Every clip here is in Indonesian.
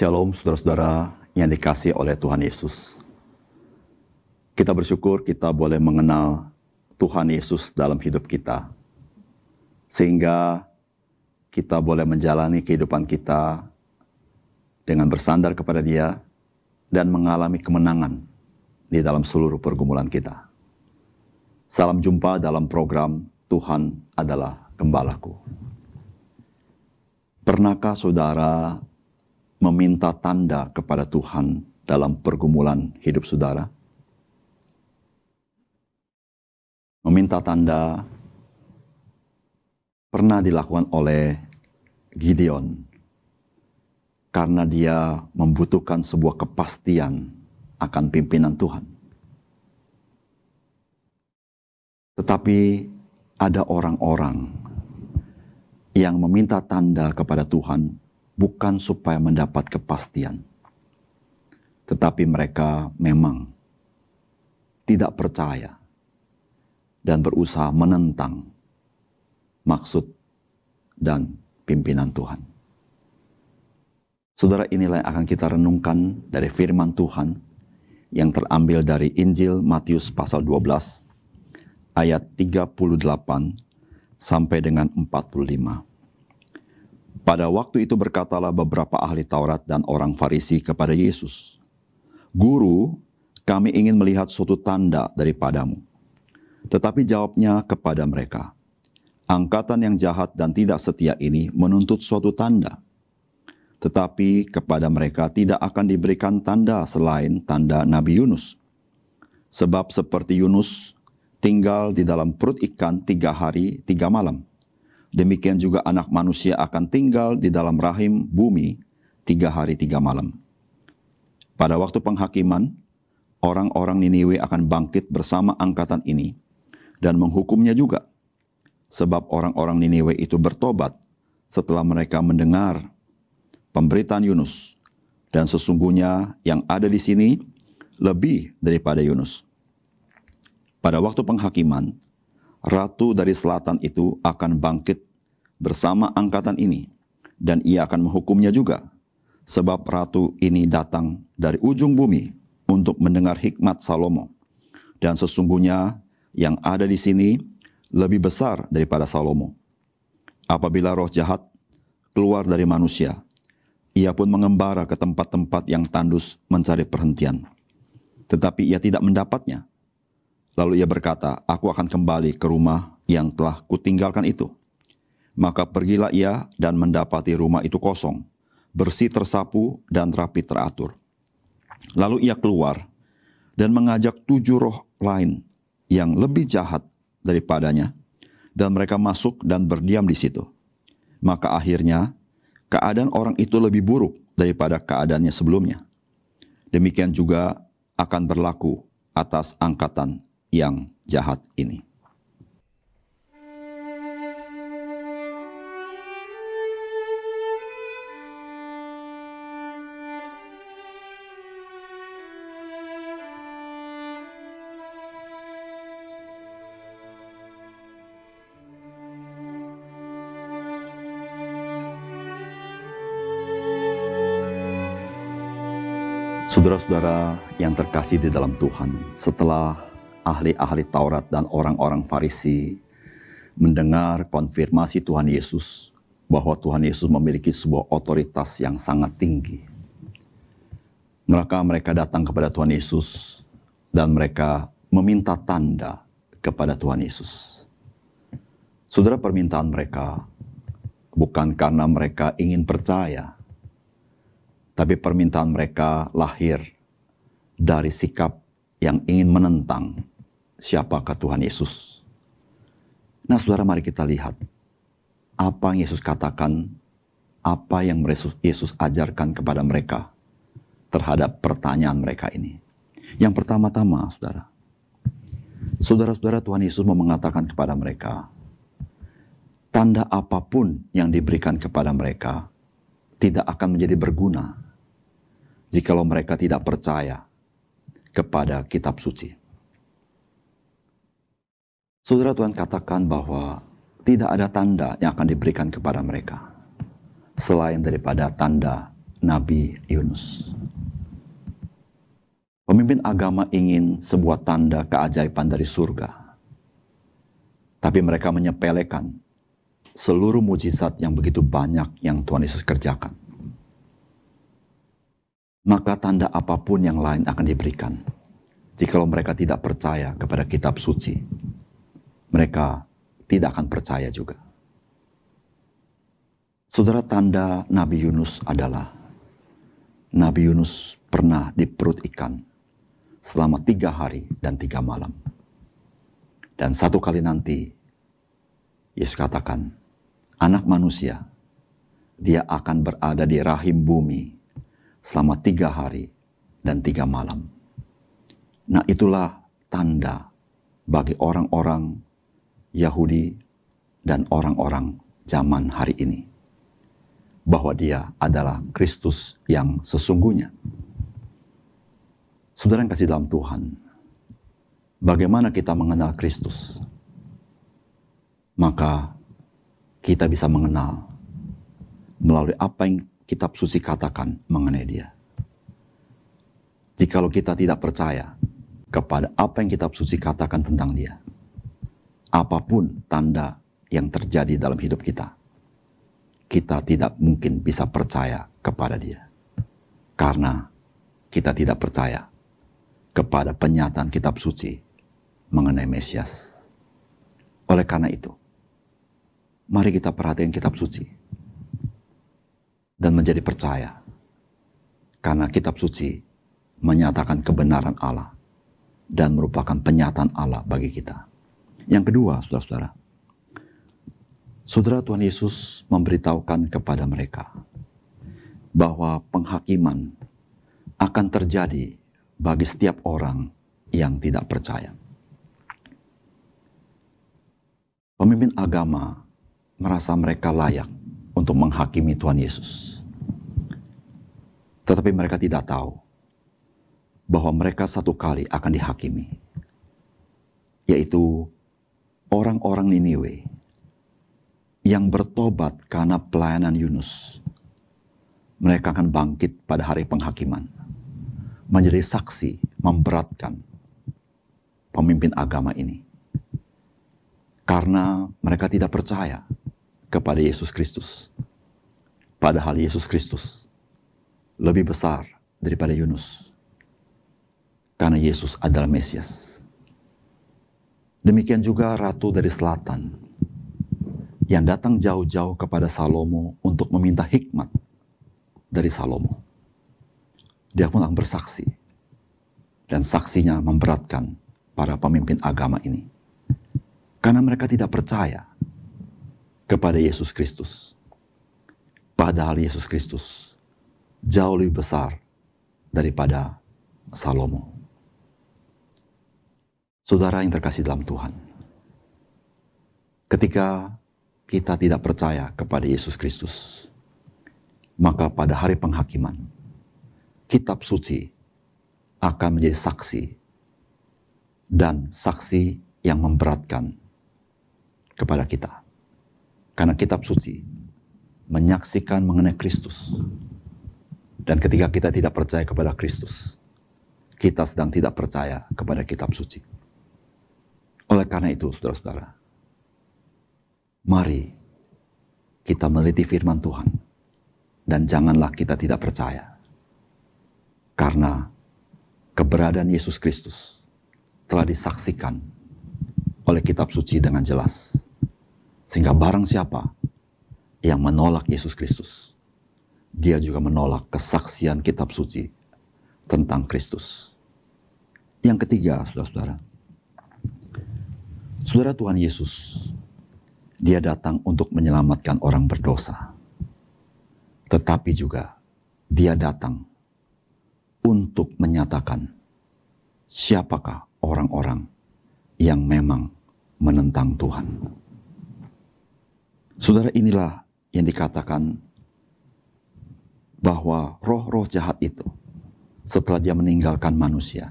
Shalom saudara-saudara yang dikasih oleh Tuhan Yesus. Kita bersyukur kita boleh mengenal Tuhan Yesus dalam hidup kita. Sehingga kita boleh menjalani kehidupan kita dengan bersandar kepada dia dan mengalami kemenangan di dalam seluruh pergumulan kita. Salam jumpa dalam program Tuhan adalah Gembalaku. Pernahkah saudara meminta tanda kepada Tuhan dalam pergumulan hidup saudara? Meminta tanda pernah dilakukan oleh Gideon karena dia membutuhkan sebuah kepastian akan pimpinan Tuhan. Tetapi ada orang-orang yang meminta tanda kepada Tuhan bukan supaya mendapat kepastian, tetapi mereka memang tidak percaya dan berusaha menentang maksud dan pimpinan Tuhan. Saudara, inilah yang akan kita renungkan dari firman Tuhan yang terambil dari Injil Matius pasal 12 ayat 38 sampai dengan 45. Pada waktu itu berkatalah beberapa ahli Taurat dan orang Farisi kepada Yesus, "Guru, kami ingin melihat suatu tanda daripadamu." Tetapi jawabnya kepada mereka, "Angkatan yang jahat dan tidak setia ini menuntut suatu tanda, tetapi kepada mereka tidak akan diberikan tanda selain tanda Nabi Yunus. Sebab seperti Yunus tinggal di dalam perut ikan tiga hari tiga malam, Demikian juga anak manusia akan tinggal di dalam rahim bumi tiga hari tiga malam. Pada waktu penghakiman, orang-orang Niniwe akan bangkit bersama angkatan ini dan menghukumnya juga. Sebab orang-orang Niniwe itu bertobat setelah mereka mendengar pemberitaan Yunus. Dan sesungguhnya yang ada di sini lebih daripada Yunus. Pada waktu penghakiman, ratu dari selatan itu akan bangkit bersama angkatan ini, dan ia akan menghukumnya juga, sebab ratu ini datang dari ujung bumi untuk mendengar hikmat Salomo. Dan sesungguhnya yang ada di sini lebih besar daripada Salomo. Apabila roh jahat keluar dari manusia, ia pun mengembara ke tempat-tempat yang tandus mencari perhentian. Tetapi ia tidak mendapatnya, Lalu ia berkata, aku akan kembali ke rumah yang telah kutinggalkan itu. Maka pergilah ia dan mendapati rumah itu kosong, bersih tersapu dan rapi teratur. Lalu ia keluar dan mengajak tujuh roh lain yang lebih jahat daripadanya, dan mereka masuk dan berdiam di situ. Maka akhirnya keadaan orang itu lebih buruk daripada keadaannya sebelumnya. Demikian juga akan berlaku atas angkatan yang jahat ini. Saudara-saudara yang terkasih di dalam Tuhan, setelah ahli-ahli Taurat dan orang-orang Farisi mendengar konfirmasi Tuhan Yesus bahwa Tuhan Yesus memiliki sebuah otoritas yang sangat tinggi. Maka mereka datang kepada Tuhan Yesus dan mereka meminta tanda kepada Tuhan Yesus. Saudara permintaan mereka bukan karena mereka ingin percaya, tapi permintaan mereka lahir dari sikap yang ingin menentang siapakah Tuhan Yesus. Nah saudara mari kita lihat apa yang Yesus katakan apa yang Yesus ajarkan kepada mereka terhadap pertanyaan mereka ini. Yang pertama-tama, saudara, saudara-saudara Tuhan Yesus mau mengatakan kepada mereka, tanda apa pun yang diberikan kepada mereka tidak akan menjadi berguna jikalau mereka tidak percaya kepada kitab suci. Saudara Tuhan katakan bahwa tidak ada tanda yang akan diberikan kepada mereka selain daripada tanda Nabi Yunus. Pemimpin agama ingin sebuah tanda keajaiban dari surga. Tapi mereka menyepelekan seluruh mujizat yang begitu banyak yang Tuhan Yesus kerjakan. Maka tanda apa pun yang lain akan diberikan. Jikalau mereka tidak percaya kepada kitab suci, mereka tidak akan percaya juga. Saudara tanda Nabi Yunus adalah Nabi Yunus pernah di perut ikan selama tiga hari dan tiga malam. Dan satu kali nanti Yesus katakan, anak manusia, dia akan berada di rahim bumi selama tiga hari dan tiga malam. Nah itulah tanda bagi orang-orang Yahudi dan orang-orang zaman hari ini. Bahwa dia adalah Kristus yang sesungguhnya. Saudara yang kasih dalam Tuhan, bagaimana kita mengenal Kristus? Maka kita bisa mengenal melalui apa yang kitab suci katakan mengenai dia. Jikalau kita tidak percaya kepada apa yang kitab suci katakan tentang dia, apa pun tanda yang terjadi dalam hidup kita, kita tidak mungkin bisa percaya kepada dia. Karena kita tidak percaya kepada penyataan kitab suci mengenai Mesias. Oleh karena itu, Mari kita perhatikan kitab suci dan menjadi percaya. Karena kitab suci menyatakan kebenaran Allah dan merupakan penyataan Allah bagi kita. Yang kedua, saudara-saudara, saudara Tuhan Yesus memberitahukan kepada mereka bahwa penghakiman akan terjadi bagi setiap orang yang tidak percaya. Pemimpin agama merasa mereka layak untuk menghakimi Tuhan Yesus. Tetapi mereka tidak tahu bahwa mereka satu kali akan dihakimi, yaitu orang-orang Niniwe yang bertobat karena pelayanan Yunus. Mereka akan bangkit pada hari penghakiman, menjadi saksi memberatkan pemimpin agama ini. Karena mereka tidak percaya kepada Yesus Kristus. Padahal Yesus Kristus lebih besar daripada Yunus. Karena Yesus adalah Mesias. Demikian juga Ratu dari Selatan yang datang jauh-jauh kepada Salomo untuk meminta hikmat dari Salomo. Dia pun akan bersaksi. Dan saksinya memberatkan para pemimpin agama ini. Karena mereka tidak percaya kepada Yesus Kristus. Padahal Yesus Kristus jauh lebih besar daripada Salomo. Saudara yang terkasih dalam Tuhan, ketika kita tidak percaya kepada Yesus Kristus, maka pada hari penghakiman, kitab suci akan menjadi saksi dan saksi yang memberatkan kepada kita. Karena kitab suci menyaksikan mengenai Kristus. Dan ketika kita tidak percaya kepada Kristus, kita sedang tidak percaya kepada kitab suci. Oleh karena itu, saudara-saudara, mari kita meliti firman Tuhan dan janganlah kita tidak percaya. Karena keberadaan Yesus Kristus telah disaksikan oleh kitab suci dengan jelas. Sehingga barang siapa yang menolak Yesus Kristus, dia juga menolak kesaksian kitab suci tentang Kristus. Yang ketiga, saudara-saudara, saudara Tuhan Yesus, dia datang untuk menyelamatkan orang berdosa. tetapi juga dia datang untuk menyatakan siapakah orang-orang yang memang menentang Tuhan. Saudara inilah yang dikatakan bahwa roh-roh jahat itu setelah dia meninggalkan manusia,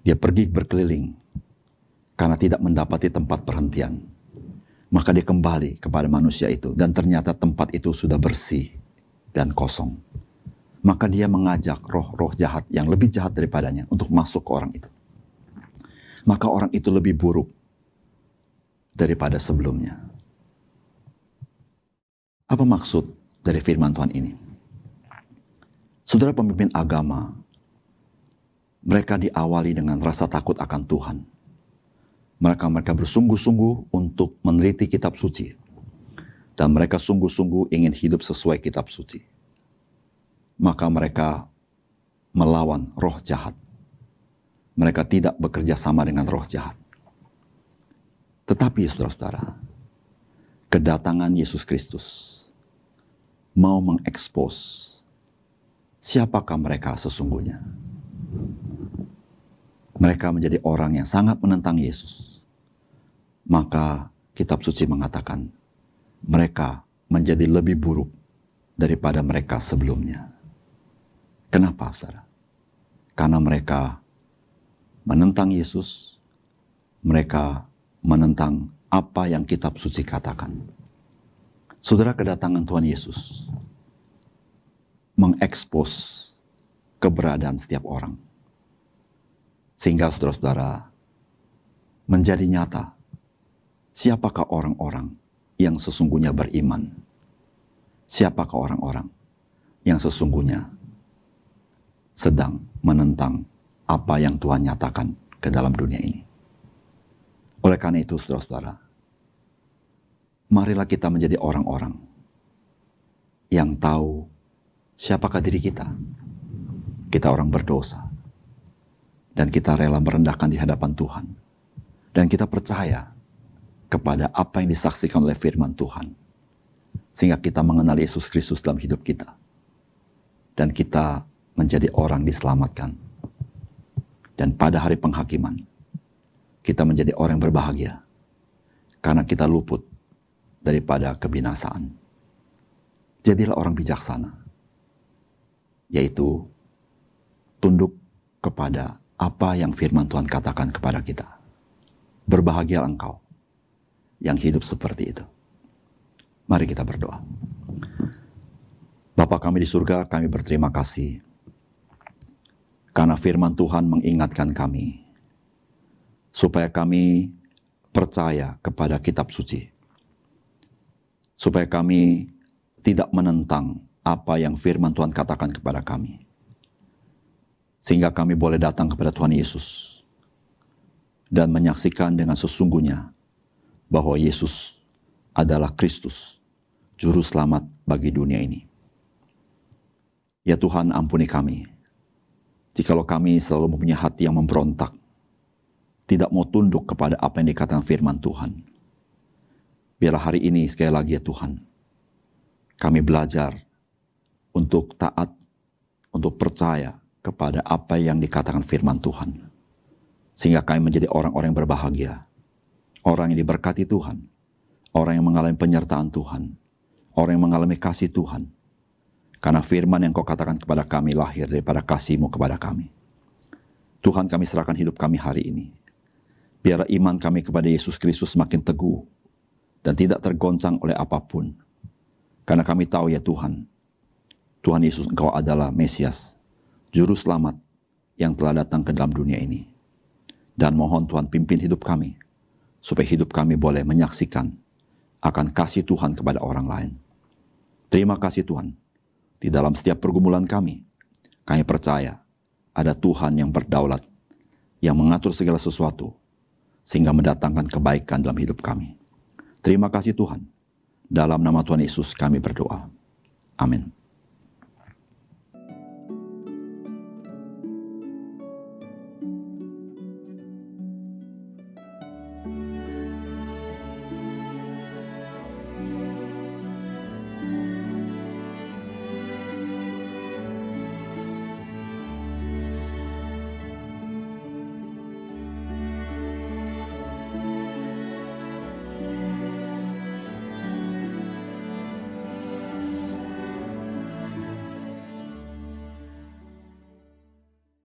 dia pergi berkeliling karena tidak mendapati tempat perhentian. Maka dia kembali kepada manusia itu dan ternyata tempat itu sudah bersih dan kosong maka dia mengajak roh-roh jahat yang lebih jahat daripadanya untuk masuk ke orang itu. Maka orang itu lebih buruk daripada sebelumnya. Apa maksud dari firman Tuhan ini? Saudara pemimpin agama, mereka diawali dengan rasa takut akan Tuhan. Mereka mereka bersungguh-sungguh untuk meneliti kitab suci. Dan mereka sungguh-sungguh ingin hidup sesuai kitab suci maka mereka melawan roh jahat. Mereka tidak bekerja sama dengan roh jahat. Tetapi saudara-saudara, kedatangan Yesus Kristus mau mengekspos siapakah mereka sesungguhnya. Mereka menjadi orang yang sangat menentang Yesus. Maka kitab suci mengatakan mereka menjadi lebih buruk daripada mereka sebelumnya. Kenapa, saudara? Karena mereka menentang Yesus, mereka menentang apa yang kitab suci katakan. Saudara, kedatangan Tuhan Yesus mengekspos keberadaan setiap orang. Sehingga saudara-saudara menjadi nyata siapakah orang-orang yang sesungguhnya beriman. Siapakah orang-orang yang sesungguhnya sedang menentang apa yang Tuhan nyatakan ke dalam dunia ini. Oleh karena itu, saudara-saudara, marilah kita menjadi orang-orang yang tahu siapakah diri kita. Kita orang berdosa. Dan kita rela merendahkan di hadapan Tuhan. Dan kita percaya kepada apa yang disaksikan oleh firman Tuhan. Sehingga kita mengenal Yesus Kristus dalam hidup kita. Dan kita menjadi orang diselamatkan. Dan pada hari penghakiman, kita menjadi orang yang berbahagia. Karena kita luput daripada kebinasaan. Jadilah orang bijaksana. Yaitu tunduk kepada apa yang firman Tuhan katakan kepada kita. Berbahagia engkau yang hidup seperti itu. Mari kita berdoa. Bapa kami di surga, kami berterima kasih karena firman Tuhan mengingatkan kami supaya kami percaya kepada kitab suci. Supaya kami tidak menentang apa yang firman Tuhan katakan kepada kami. Sehingga kami boleh datang kepada Tuhan Yesus dan menyaksikan dengan sesungguhnya bahwa Yesus adalah Kristus, juru selamat bagi dunia ini. Ya Tuhan, ampuni kami Jikalau kami selalu mempunyai hati yang memberontak, tidak mau tunduk kepada apa yang dikatakan firman Tuhan. Biarlah hari ini sekali lagi ya Tuhan, kami belajar untuk taat, untuk percaya kepada apa yang dikatakan firman Tuhan. Sehingga kami menjadi orang-orang yang berbahagia, orang yang diberkati Tuhan, orang yang mengalami penyertaan Tuhan, orang yang mengalami kasih Tuhan, karena firman yang kau katakan kepada kami lahir daripada kasihmu kepada kami. Tuhan kami serahkan hidup kami hari ini. Biarlah iman kami kepada Yesus Kristus semakin teguh dan tidak tergoncang oleh apa pun. Karena kami tahu ya Tuhan, Tuhan Yesus Engkau adalah Mesias, Juru Selamat yang telah datang ke dalam dunia ini. Dan mohon Tuhan pimpin hidup kami, supaya hidup kami boleh menyaksikan akan kasih Tuhan kepada orang lain. Terima kasih Tuhan. Di dalam setiap pergumulan kami, kami percaya ada Tuhan yang berdaulat, yang mengatur segala sesuatu, sehingga mendatangkan kebaikan dalam hidup kami. Terima kasih Tuhan. Dalam nama Tuhan Yesus kami berdoa. Amin.